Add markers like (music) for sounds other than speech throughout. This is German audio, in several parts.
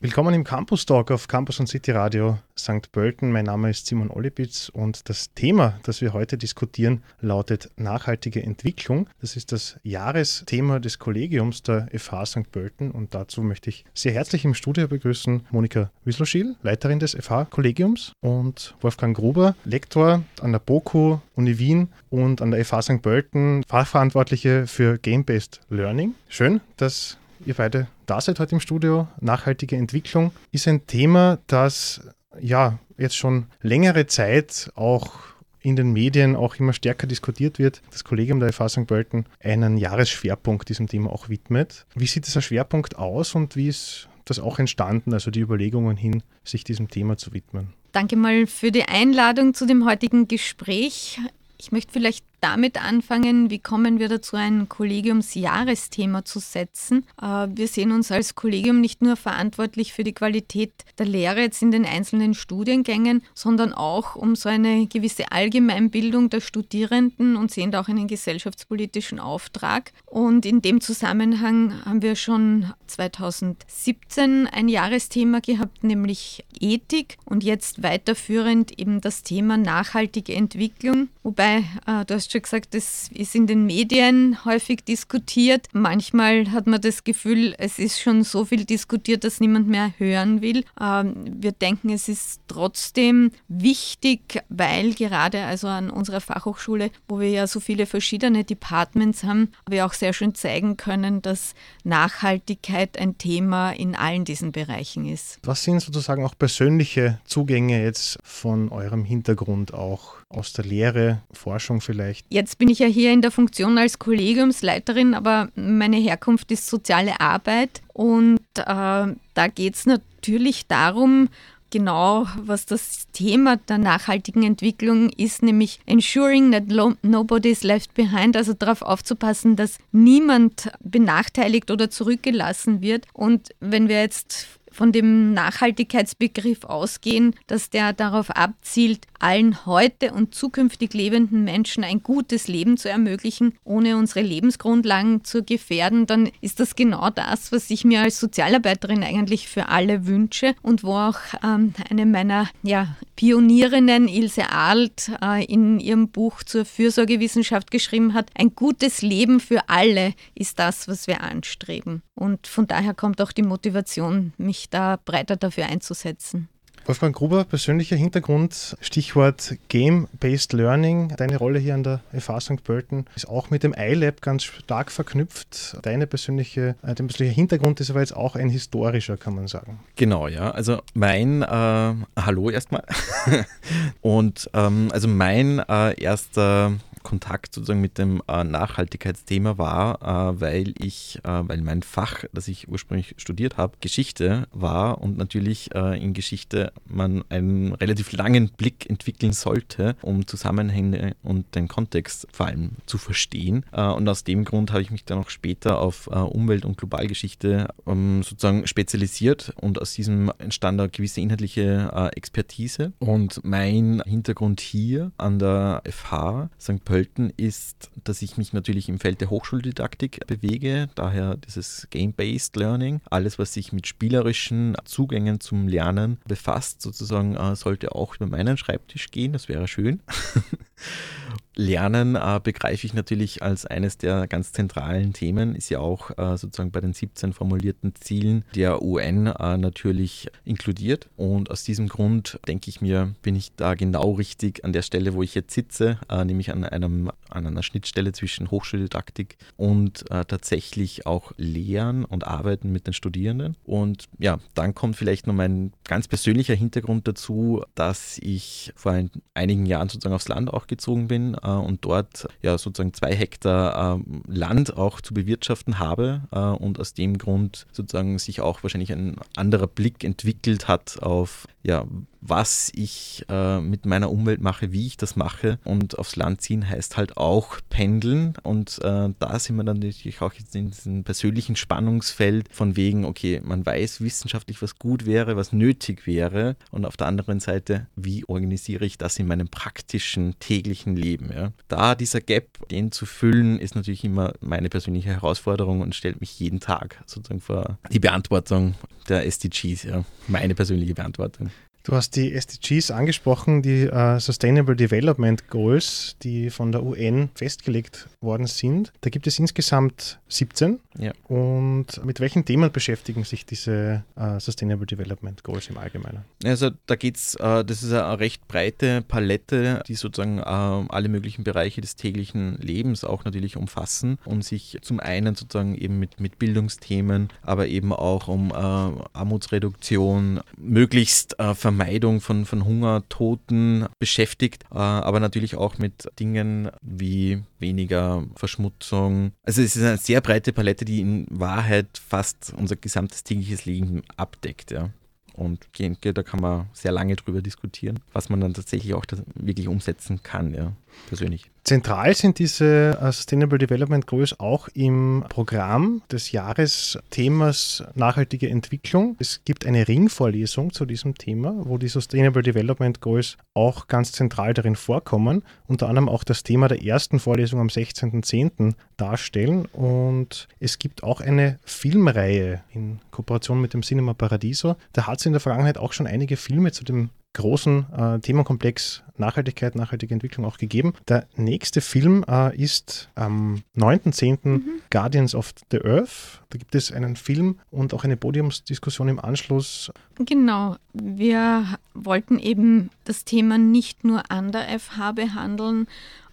Willkommen im Campus Talk auf Campus und City Radio St. Pölten. Mein Name ist Simon Olibitz und das Thema, das wir heute diskutieren, lautet nachhaltige Entwicklung. Das ist das Jahresthema des Kollegiums der FH St. Pölten und dazu möchte ich sehr herzlich im Studio begrüßen Monika Wisselschiel, Leiterin des FH-Kollegiums und Wolfgang Gruber, Lektor an der BOKU, Uni Wien und an der FH St. Pölten, Fachverantwortliche für Game-Based Learning. Schön, dass ihr beide da seid heute im Studio. Nachhaltige Entwicklung ist ein Thema, das ja jetzt schon längere Zeit auch in den Medien auch immer stärker diskutiert wird. Das Kollegium der FH St. Pölten einen Jahresschwerpunkt diesem Thema auch widmet. Wie sieht dieser Schwerpunkt aus und wie ist das auch entstanden, also die Überlegungen hin, sich diesem Thema zu widmen? Danke mal für die Einladung zu dem heutigen Gespräch. Ich möchte vielleicht damit anfangen, wie kommen wir dazu, ein Kollegiumsjahresthema zu setzen. Äh, wir sehen uns als Kollegium nicht nur verantwortlich für die Qualität der Lehre jetzt in den einzelnen Studiengängen, sondern auch um so eine gewisse Allgemeinbildung der Studierenden und sehen da auch einen gesellschaftspolitischen Auftrag. Und in dem Zusammenhang haben wir schon 2017 ein Jahresthema gehabt, nämlich Ethik und jetzt weiterführend eben das Thema nachhaltige Entwicklung, wobei äh, du hast schon gesagt, das ist in den Medien häufig diskutiert. Manchmal hat man das Gefühl, es ist schon so viel diskutiert, dass niemand mehr hören will. Ähm, wir denken, es ist trotzdem wichtig, weil gerade also an unserer Fachhochschule, wo wir ja so viele verschiedene Departments haben, wir auch sehr schön zeigen können, dass Nachhaltigkeit ein Thema in allen diesen Bereichen ist. Was sind sozusagen auch persönliche Zugänge jetzt von eurem Hintergrund auch aus der Lehre, Forschung vielleicht? Jetzt bin ich ja hier in der Funktion als Kollegiumsleiterin, aber meine Herkunft ist soziale Arbeit und äh, da geht es natürlich darum, genau, was das Thema der nachhaltigen Entwicklung ist, nämlich ensuring that nobody is left behind, also darauf aufzupassen, dass niemand benachteiligt oder zurückgelassen wird. Und wenn wir jetzt von dem Nachhaltigkeitsbegriff ausgehen, dass der darauf abzielt, allen heute und zukünftig lebenden Menschen ein gutes Leben zu ermöglichen, ohne unsere Lebensgrundlagen zu gefährden, dann ist das genau das, was ich mir als Sozialarbeiterin eigentlich für alle wünsche und wo auch ähm, eine meiner ja, Pionierinnen, Ilse Alt, äh, in ihrem Buch zur Fürsorgewissenschaft geschrieben hat, ein gutes Leben für alle ist das, was wir anstreben. Und von daher kommt auch die Motivation, mich da breiter dafür einzusetzen. Wolfgang Gruber, persönlicher Hintergrund, Stichwort Game-Based Learning. Deine Rolle hier an der FH St. Pölten ist auch mit dem iLab ganz stark verknüpft. Deine persönliche, äh, dein persönlicher Hintergrund ist aber jetzt auch ein historischer, kann man sagen. Genau, ja. Also mein, äh, hallo erstmal. (laughs) Und ähm, also mein äh, erster Kontakt sozusagen mit dem äh, Nachhaltigkeitsthema war, äh, weil ich, äh, weil mein Fach, das ich ursprünglich studiert habe, Geschichte war und natürlich äh, in Geschichte man einen relativ langen Blick entwickeln sollte, um Zusammenhänge und den Kontext vor allem zu verstehen. Äh, und aus dem Grund habe ich mich dann auch später auf äh, Umwelt- und Globalgeschichte ähm, sozusagen spezialisiert und aus diesem entstand eine gewisse inhaltliche Expertise. Und mein Hintergrund hier an der FH St. Pölten Pölten ist, dass ich mich natürlich im Feld der Hochschuldidaktik bewege, daher dieses Game-Based Learning. Alles, was sich mit spielerischen Zugängen zum Lernen befasst, sozusagen, äh, sollte auch über meinen Schreibtisch gehen, das wäre schön. (laughs) Lernen äh, begreife ich natürlich als eines der ganz zentralen Themen, ist ja auch äh, sozusagen bei den 17 formulierten Zielen der UN äh, natürlich inkludiert. Und aus diesem Grund denke ich mir, bin ich da genau richtig an der Stelle, wo ich jetzt sitze, äh, nämlich an, einem, an einer Schnittstelle zwischen Hochschuldidaktik und äh, tatsächlich auch Lehren und Arbeiten mit den Studierenden. Und ja, dann kommt vielleicht noch mein ganz persönlicher Hintergrund dazu, dass ich vor ein, einigen Jahren sozusagen aufs Land auch gezogen bin äh, und dort ja sozusagen zwei Hektar äh, Land auch zu bewirtschaften habe äh, und aus dem Grund sozusagen sich auch wahrscheinlich ein anderer Blick entwickelt hat auf ja, was ich äh, mit meiner Umwelt mache, wie ich das mache. Und aufs Land ziehen heißt halt auch pendeln und äh, da sind wir dann natürlich auch jetzt in diesem persönlichen Spannungsfeld von wegen, okay, man weiß wissenschaftlich, was gut wäre, was nötig wäre und auf der anderen Seite, wie organisiere ich das in meinem praktischen täglichen Leben. Ja? Da dieser Gap, den zu füllen, ist natürlich immer meine persönliche Herausforderung und stellt mich jeden Tag sozusagen vor die Beantwortung der SDGs, ja, meine persönliche Beantwortung. Du hast die SDGs angesprochen, die uh, Sustainable Development Goals, die von der UN festgelegt worden sind. Da gibt es insgesamt 17. Ja. Und mit welchen Themen beschäftigen sich diese uh, Sustainable Development Goals im Allgemeinen? Also da geht es, uh, das ist eine recht breite Palette, die sozusagen alle möglichen Bereiche des täglichen Lebens auch natürlich umfassen und sich zum einen sozusagen eben mit, mit Bildungsthemen, aber eben auch um Armutsreduktion, möglichst vermeiden Vermeidung von, von Hungertoten beschäftigt, äh, aber natürlich auch mit Dingen wie weniger Verschmutzung. Also es ist eine sehr breite Palette, die in Wahrheit fast unser gesamtes tägliches Leben abdeckt. Ja. Und da kann man sehr lange drüber diskutieren, was man dann tatsächlich auch wirklich umsetzen kann, ja, persönlich. Zentral sind diese äh, Sustainable Development Goals auch im Programm des Jahresthemas nachhaltige Entwicklung. Es gibt eine Ringvorlesung zu diesem Thema, wo die Sustainable Development Goals auch ganz zentral darin vorkommen, unter anderem auch das Thema der ersten Vorlesung am 16.10. darstellen. Und es gibt auch eine Filmreihe in Kooperation mit dem Cinema Paradiso. Da hat es in der Vergangenheit auch schon einige Filme zu dem großen äh, Themenkomplex Nachhaltigkeit, nachhaltige Entwicklung auch gegeben. Der nächste Film äh, ist am 9.10. Mhm. Guardians of the Earth. Da gibt es einen Film und auch eine Podiumsdiskussion im Anschluss. Genau. Wir wollten eben das Thema nicht nur an der FH behandeln,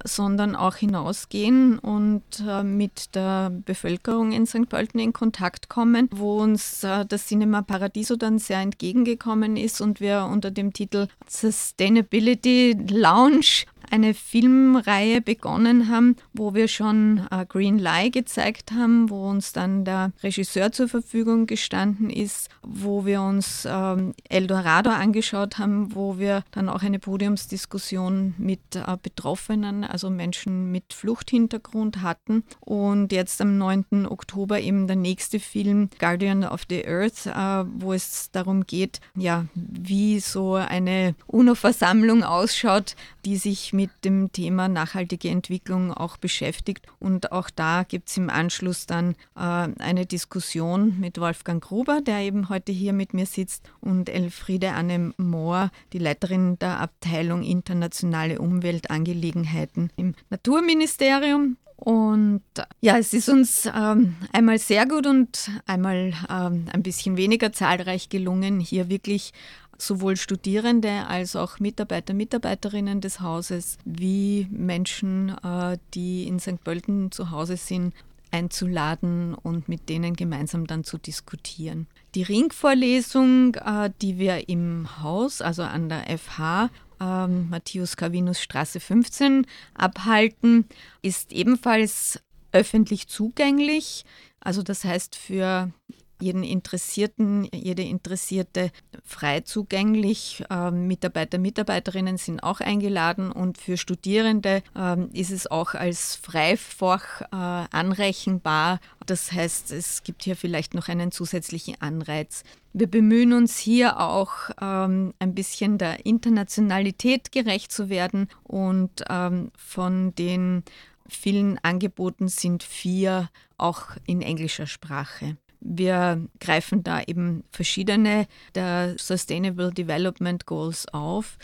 sondern auch hinausgehen und äh, mit der Bevölkerung in St. Pölten in Kontakt kommen, wo uns äh, das Cinema Paradiso dann sehr entgegengekommen ist und wir unter dem Titel Sustainability Lounge eine Filmreihe begonnen haben, wo wir schon äh, Green Lie gezeigt haben, wo uns dann der Regisseur zur Verfügung gestanden ist, wo wir uns ähm, Eldorado angeschaut haben, wo wir dann auch eine Podiumsdiskussion mit äh, Betroffenen, also Menschen mit Fluchthintergrund hatten. Und jetzt am 9. Oktober eben der nächste Film Guardian of the Earth, äh, wo es darum geht, ja, wie so eine UNO-Versammlung ausschaut, die sich mit dem Thema nachhaltige Entwicklung auch beschäftigt. Und auch da gibt es im Anschluss dann äh, eine Diskussion mit Wolfgang Gruber, der eben heute hier mit mir sitzt, und Elfriede Anne Mohr, die Leiterin der Abteilung Internationale Umweltangelegenheiten im Naturministerium. Und ja, es ist uns ähm, einmal sehr gut und einmal ähm, ein bisschen weniger zahlreich gelungen, hier wirklich sowohl Studierende als auch Mitarbeiter, Mitarbeiterinnen des Hauses, wie Menschen, äh, die in St. Pölten zu Hause sind, einzuladen und mit denen gemeinsam dann zu diskutieren. Die Ringvorlesung, äh, die wir im Haus, also an der FH, ähm, Matthäus Calvinus Straße 15 abhalten, ist ebenfalls öffentlich zugänglich. Also das heißt für jeden Interessierten, jede Interessierte frei zugänglich. Ähm, Mitarbeiter, Mitarbeiterinnen sind auch eingeladen und für Studierende ähm, ist es auch als Freifach äh, anrechenbar. Das heißt, es gibt hier vielleicht noch einen zusätzlichen Anreiz. Wir bemühen uns hier auch ähm, ein bisschen der Internationalität gerecht zu werden und ähm, von den vielen Angeboten sind vier auch in englischer Sprache. Wir greifen da eben verschiedene der Sustainable Development Goals auf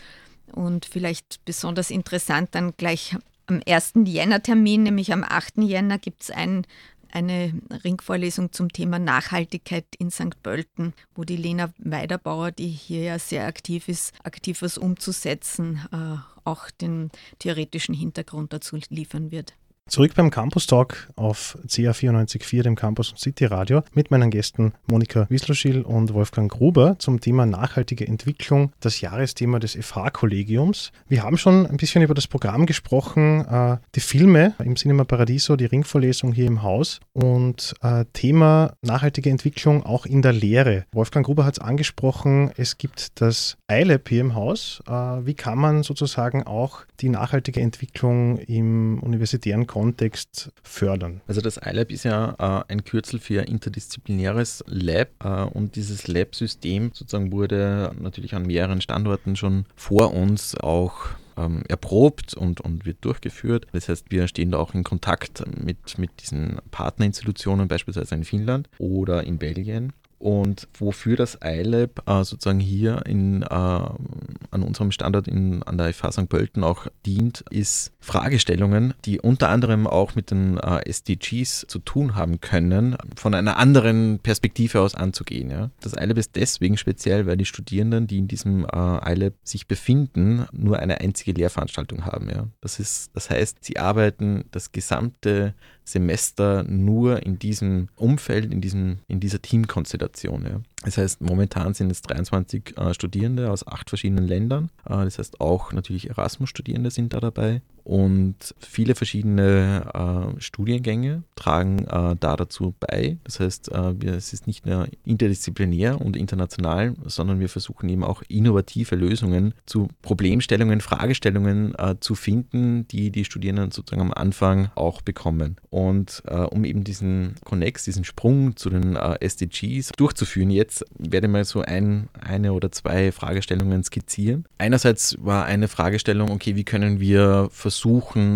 und vielleicht besonders interessant dann gleich am 1. Jänner-Termin, nämlich am 8. Jänner, gibt es ein, eine Ringvorlesung zum Thema Nachhaltigkeit in St. Pölten, wo die Lena Weiderbauer, die hier ja sehr aktiv ist, aktiv was umzusetzen, äh, auch den theoretischen Hintergrund dazu liefern wird. Zurück beim Campus Talk auf CA 94.4, dem Campus und City Radio, mit meinen Gästen Monika Wisloschil und Wolfgang Gruber zum Thema nachhaltige Entwicklung, das Jahresthema des FH-Kollegiums. Wir haben schon ein bisschen über das Programm gesprochen, äh, die Filme im Cinema Paradiso, die Ringvorlesung hier im Haus und äh, Thema nachhaltige Entwicklung auch in der Lehre. Wolfgang Gruber hat es angesprochen, es gibt das iLab hier im Haus. Äh, wie kann man sozusagen auch die nachhaltige Entwicklung im universitären Kontext fördern. Also das iLab ist ja äh, ein Kürzel für interdisziplinäres Lab äh, und dieses Lab-System sozusagen wurde natürlich an mehreren Standorten schon vor uns auch ähm, erprobt und, und wird durchgeführt. Das heißt, wir stehen da auch in Kontakt mit, mit diesen Partnerinstitutionen, beispielsweise in Finnland oder in Belgien. Und wofür das iLab äh, sozusagen hier in, äh, an unserem Standort in, an der FH St. Pölten auch dient, ist Fragestellungen, die unter anderem auch mit den äh, SDGs zu tun haben können, von einer anderen Perspektive aus anzugehen. Ja. Das iLab ist deswegen speziell, weil die Studierenden, die in diesem äh, iLab sich befinden, nur eine einzige Lehrveranstaltung haben. Ja. Das, ist, das heißt, sie arbeiten das gesamte Semester nur in diesem Umfeld, in, diesem, in dieser Teamkonstellation. Ja. Das heißt, momentan sind es 23 äh, Studierende aus acht verschiedenen Ländern. Äh, das heißt, auch natürlich Erasmus-Studierende sind da dabei. Und viele verschiedene äh, Studiengänge tragen äh, da dazu bei. Das heißt, äh, es ist nicht nur interdisziplinär und international, sondern wir versuchen eben auch innovative Lösungen zu Problemstellungen, Fragestellungen äh, zu finden, die die Studierenden sozusagen am Anfang auch bekommen. Und um eben diesen Connex, diesen Sprung zu den SDGs durchzuführen jetzt, jetzt werde ich mal so ein, eine oder zwei Fragestellungen skizzieren. Einerseits war eine Fragestellung, okay, wie können wir versuchen,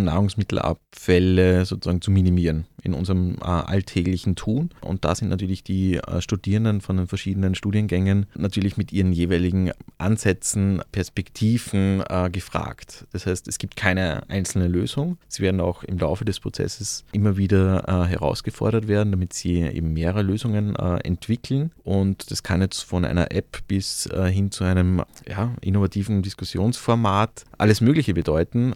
Nahrungsmittelabfälle sozusagen zu minimieren in unserem äh, alltäglichen Tun. Und da sind natürlich die äh, Studierenden von den verschiedenen Studiengängen natürlich mit ihren jeweiligen Ansätzen, Perspektiven äh, gefragt. Das heißt, es gibt keine einzelne Lösung. Sie werden auch im Laufe des Prozesses immer wieder herausgefordert werden, damit sie eben mehrere Lösungen entwickeln. Und das kann jetzt von einer App bis hin zu einem ja, innovativen Diskussionsformat alles Mögliche bedeuten.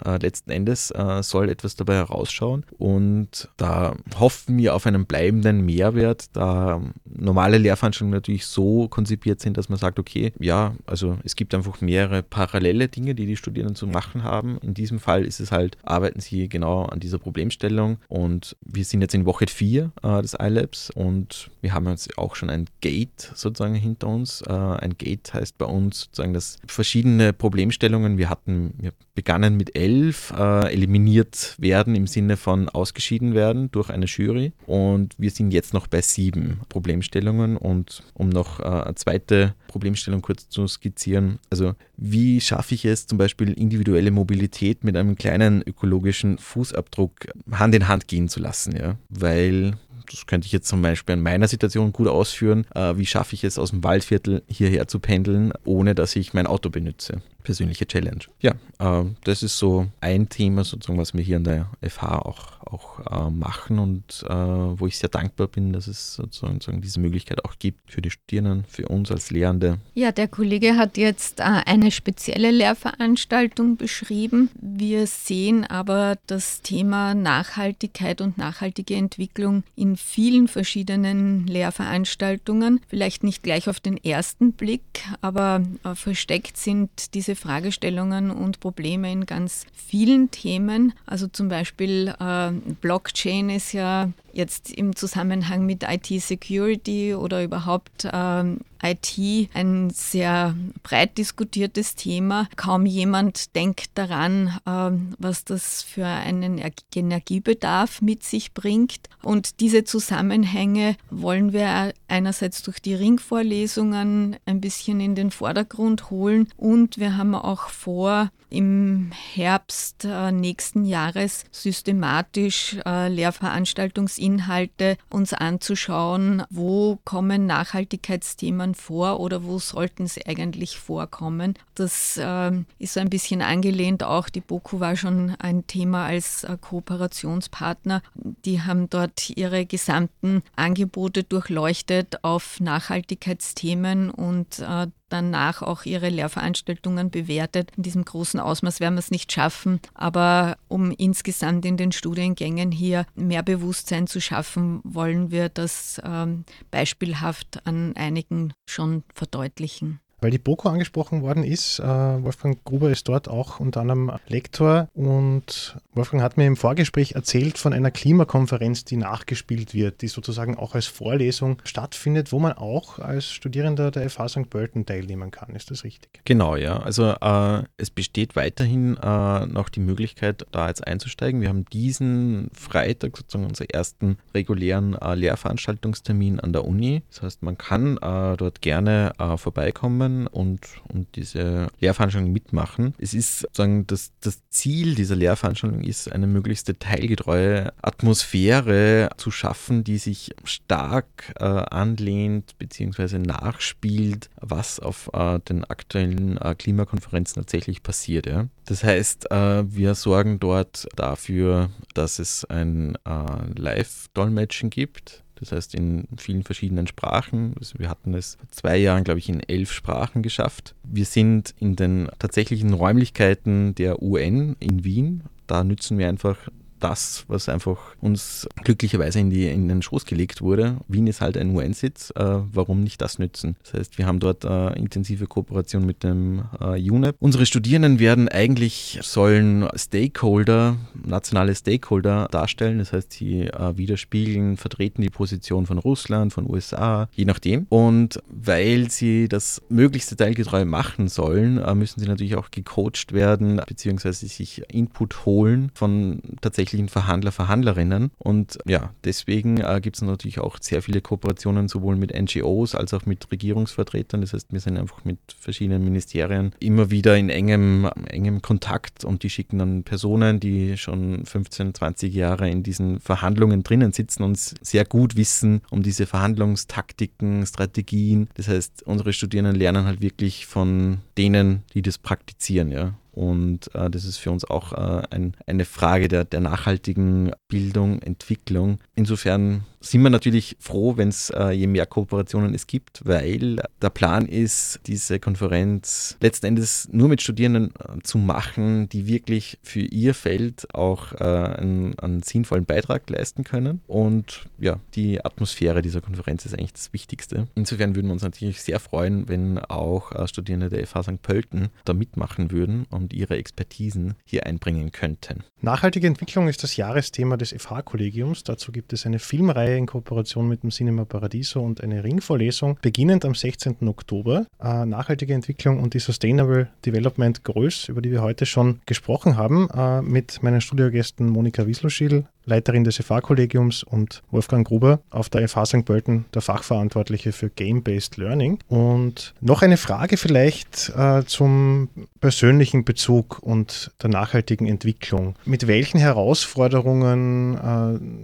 Letzten Endes soll etwas dabei herausschauen. Und da hoffen wir auf einen bleibenden Mehrwert, da normale Lehrveranstaltungen natürlich so konzipiert sind, dass man sagt, okay, ja, also es gibt einfach mehrere parallele Dinge, die die Studierenden zu machen haben. In diesem Fall ist es halt, arbeiten sie genau an dieser Problemstellung und wir sind jetzt in Woche 4 äh, des iLabs und wir haben jetzt auch schon ein Gate sozusagen hinter uns. Äh, ein Gate heißt bei uns sozusagen, dass verschiedene Problemstellungen, wir hatten, wir begannen mit elf, äh, eliminiert werden im Sinne von ausgeschieden werden durch eine Jury und wir sind jetzt noch bei sieben Problemstellungen und um noch äh, eine zweite Problemstellung kurz zu skizzieren, also wie schaffe ich es zum Beispiel individuelle Mobilität mit einem kleinen ökologischen Fußabdruck Hand in Hand gehen zu lassen, ja, weil das könnte ich jetzt zum Beispiel in meiner Situation gut ausführen. Äh, wie schaffe ich es aus dem Waldviertel hierher zu pendeln, ohne dass ich mein Auto benutze? Persönliche Challenge. Ja, äh, das ist so ein Thema sozusagen, was wir hier an der FH auch auch äh, machen und äh, wo ich sehr dankbar bin, dass es sozusagen diese Möglichkeit auch gibt für die Studierenden, für uns als Lehrende. Ja, der Kollege hat jetzt äh, eine spezielle Lehrveranstaltung beschrieben. Wir sehen aber das Thema Nachhaltigkeit und nachhaltige Entwicklung in vielen verschiedenen Lehrveranstaltungen. Vielleicht nicht gleich auf den ersten Blick, aber äh, versteckt sind diese Fragestellungen und Probleme in ganz vielen Themen. Also zum Beispiel äh, Blockchain ist ja jetzt im Zusammenhang mit IT-Security oder überhaupt ähm, IT ein sehr breit diskutiertes Thema. Kaum jemand denkt daran, ähm, was das für einen Energiebedarf mit sich bringt. Und diese Zusammenhänge wollen wir einerseits durch die Ringvorlesungen ein bisschen in den Vordergrund holen und wir haben auch vor, im Herbst äh, nächsten Jahres systematisch äh, Lehrveranstaltungsinhalte uns anzuschauen, wo kommen Nachhaltigkeitsthemen vor oder wo sollten sie eigentlich vorkommen. Das äh, ist so ein bisschen angelehnt auch, die BOKU war schon ein Thema als äh, Kooperationspartner. Die haben dort ihre gesamten Angebote durchleuchtet auf Nachhaltigkeitsthemen und danach auch ihre Lehrveranstaltungen bewertet. In diesem großen Ausmaß werden wir es nicht schaffen, aber um insgesamt in den Studiengängen hier mehr Bewusstsein zu schaffen, wollen wir das ähm, beispielhaft an einigen schon verdeutlichen. Weil die BOKO angesprochen worden ist, äh, Wolfgang Gruber ist dort auch unter anderem Lektor und Wolfgang hat mir im Vorgespräch erzählt von einer Klimakonferenz, die nachgespielt wird, die sozusagen auch als Vorlesung stattfindet, wo man auch als Studierender der FH St. Pölten teilnehmen kann. Ist das richtig? Genau, ja. Also äh, es besteht weiterhin äh, noch die Möglichkeit, da jetzt einzusteigen. Wir haben diesen Freitag sozusagen unseren ersten regulären äh, Lehrveranstaltungstermin an der Uni. Das heißt, man kann äh, dort gerne äh, vorbeikommen kommen und, und diese Lehrveranstaltung mitmachen. Es ist sozusagen das, das Ziel dieser Lehrveranstaltung ist, eine möglichst detailgetreue Atmosphäre zu schaffen, die sich stark äh, anlehnt bzw. nachspielt, was auf äh, den aktuellen äh, Klimakonferenzen tatsächlich passiert. Ja. Das heißt, äh, wir sorgen dort dafür, dass es ein äh, Live-Dolmetschen gibt das heißt in vielen verschiedenen Sprachen. Also wir hatten es vor zwei Jahren, glaube ich, in elf Sprachen geschafft. Wir sind in den tatsächlichen Räumlichkeiten der UN in Wien. Da nützen wir einfach das, was einfach uns glücklicherweise in, die, in den Schoß gelegt wurde. Wien ist halt ein UN-Sitz, äh, warum nicht das nützen? Das heißt, wir haben dort äh, intensive Kooperation mit dem äh, UNEP. Unsere Studierenden werden eigentlich, sollen Stakeholder, nationale Stakeholder darstellen, das heißt, sie äh, widerspiegeln, vertreten die Position von Russland, von USA, je nachdem. Und weil sie das möglichst detailgetreu machen sollen, äh, müssen sie natürlich auch gecoacht werden, beziehungsweise sich Input holen von tatsächlich tatsächlichen Verhandler, Verhandlerinnen. Und ja, deswegen äh, gibt es natürlich auch sehr viele Kooperationen sowohl mit NGOs als auch mit Regierungsvertretern. Das heißt, wir sind einfach mit verschiedenen Ministerien immer wieder in engem, engem Kontakt und die schicken dann Personen, die schon 15, 20 Jahre in diesen Verhandlungen drinnen sitzen und sehr gut wissen um diese Verhandlungstaktiken, Strategien. Das heißt, unsere Studierenden lernen halt wirklich von denen, die das praktizieren, ja. Und äh, das ist für uns auch äh, ein, eine Frage der, der nachhaltigen Bildung, Entwicklung. Insofern sind wir natürlich froh, wenn es äh, je mehr Kooperationen es gibt, weil der Plan ist, diese Konferenz letzten Endes nur mit Studierenden äh, zu machen, die wirklich für ihr Feld auch äh, einen, einen, sinnvollen Beitrag leisten können. Und ja, die Atmosphäre dieser Konferenz ist eigentlich das Wichtigste. Insofern würden wir uns natürlich sehr freuen, wenn auch äh, Studierende der FH St. Pölten da mitmachen würden ihre Expertisen hier einbringen könnten. Nachhaltige Entwicklung ist das Jahresthema des FH-Kollegiums. Dazu gibt es eine Filmreihe Reihe in Kooperation mit dem Cinema Paradiso und eine Ringvorlesung, beginnend am 16. Oktober. Äh, nachhaltige Entwicklung und die Sustainable Development Goals, über die wir heute schon gesprochen haben, äh, mit meinen Studiogästen Monika Wiesloschil, Leiterin des FH-Kollegiums und Wolfgang Gruber auf der FH St. Pölten, der Fachverantwortliche für Game-Based Learning. Und noch eine Frage vielleicht äh, zum persönlichen Bezug und der nachhaltigen Entwicklung. Mit welchen Herausforderungen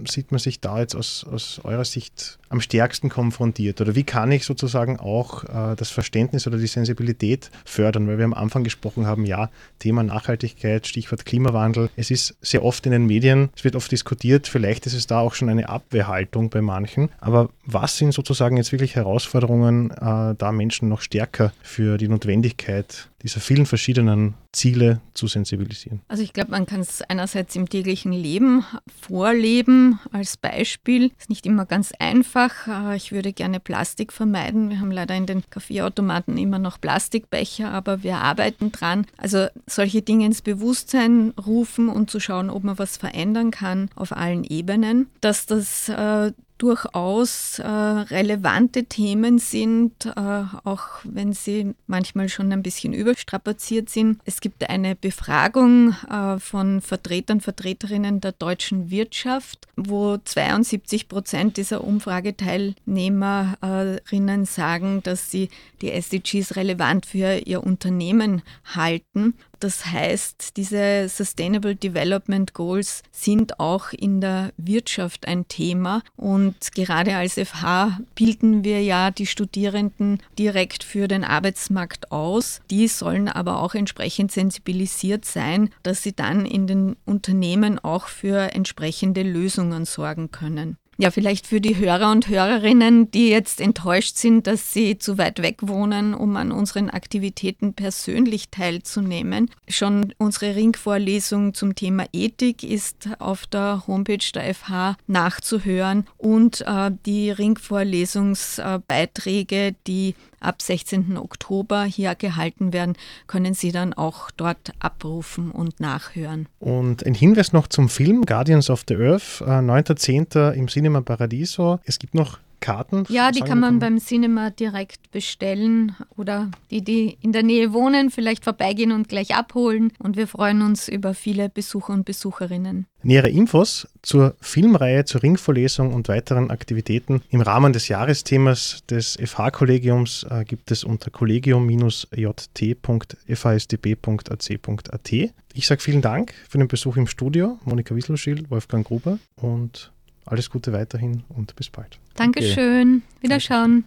äh, sieht man sich da jetzt aus, aus eurer Sicht am stärksten konfrontiert? Oder wie kann ich sozusagen auch äh, das Verständnis oder die Sensibilität fördern? Weil wir am Anfang gesprochen haben, ja, Thema Nachhaltigkeit, Stichwort Klimawandel. Es ist sehr oft in den Medien, es wird oft diskutiert, vielleicht ist es da auch schon eine Abwehrhaltung bei manchen. Aber was sind sozusagen jetzt wirklich Herausforderungen, äh, da Menschen noch stärker für die Notwendigkeit dieser vielen verschiedenen Ziele zu sensibilisieren? Also ich glaube, man kann es einerseits im täglichen Leben vorleben als Beispiel. Ist nicht immer ganz einfach. Äh, ich würde gerne Plastik vermeiden. Wir haben leider in den Kaffeeautomaten immer noch Plastikbecher, aber wir arbeiten dran. Also solche Dinge ins Bewusstsein rufen und zu schauen, ob man was verändern kann auf allen Ebenen. Dass das äh, durchaus äh, relevante Themen sind, äh, auch wenn sie manchmal schon ein bisschen überstrapaziert sind. Es gibt eine Befragung äh, von Vertretern, Vertreterinnen der deutschen Wirtschaft, wo 72 Prozent dieser Umfrageteilnehmerinnen sagen, dass sie die SDGs relevant für ihr Unternehmen halten. Das heißt, diese Sustainable Development Goals sind auch in der Wirtschaft ein Thema und gerade als FH bilden wir ja die Studierenden direkt für den Arbeitsmarkt aus. Die sollen aber auch entsprechend sensibilisiert sein, dass sie dann in den Unternehmen auch für entsprechende Lösungen sorgen können. Ja, vielleicht für die Hörer und Hörerinnen, die jetzt enttäuscht sind, dass sie zu weit weg wohnen, um an unseren Aktivitäten persönlich teilzunehmen. Schon unsere Ringvorlesung zum Thema Ethik ist auf der Homepage der FH nachzuhören und äh, die Ringvorlesungsbeiträge, die ab 16. Oktober hier gehalten werden, können Sie dann auch dort abrufen und nachhören. Und ein Hinweis noch zum Film Guardians of the Earth, äh, 9.10. im Cinema Paradiso. Es gibt noch Karten? Ja, die kann man beim Cinema direkt bestellen oder die, die in der Nähe wohnen, vielleicht vorbeigehen und gleich abholen. Und wir freuen uns über viele Besucher und Besucherinnen. Nähere Infos zur Filmreihe, zur Ringvorlesung und weiteren Aktivitäten im Rahmen des Jahresthemas des FH-Kollegiums äh, gibt es unter kollegium-jt.fhsdb.ac.at. Ich sage vielen Dank für den Besuch im Studio, Monika Wieselschil, Wolfgang Gruber und alles Gute weiterhin und bis bald. Dankeschön. Okay. Wiederschauen.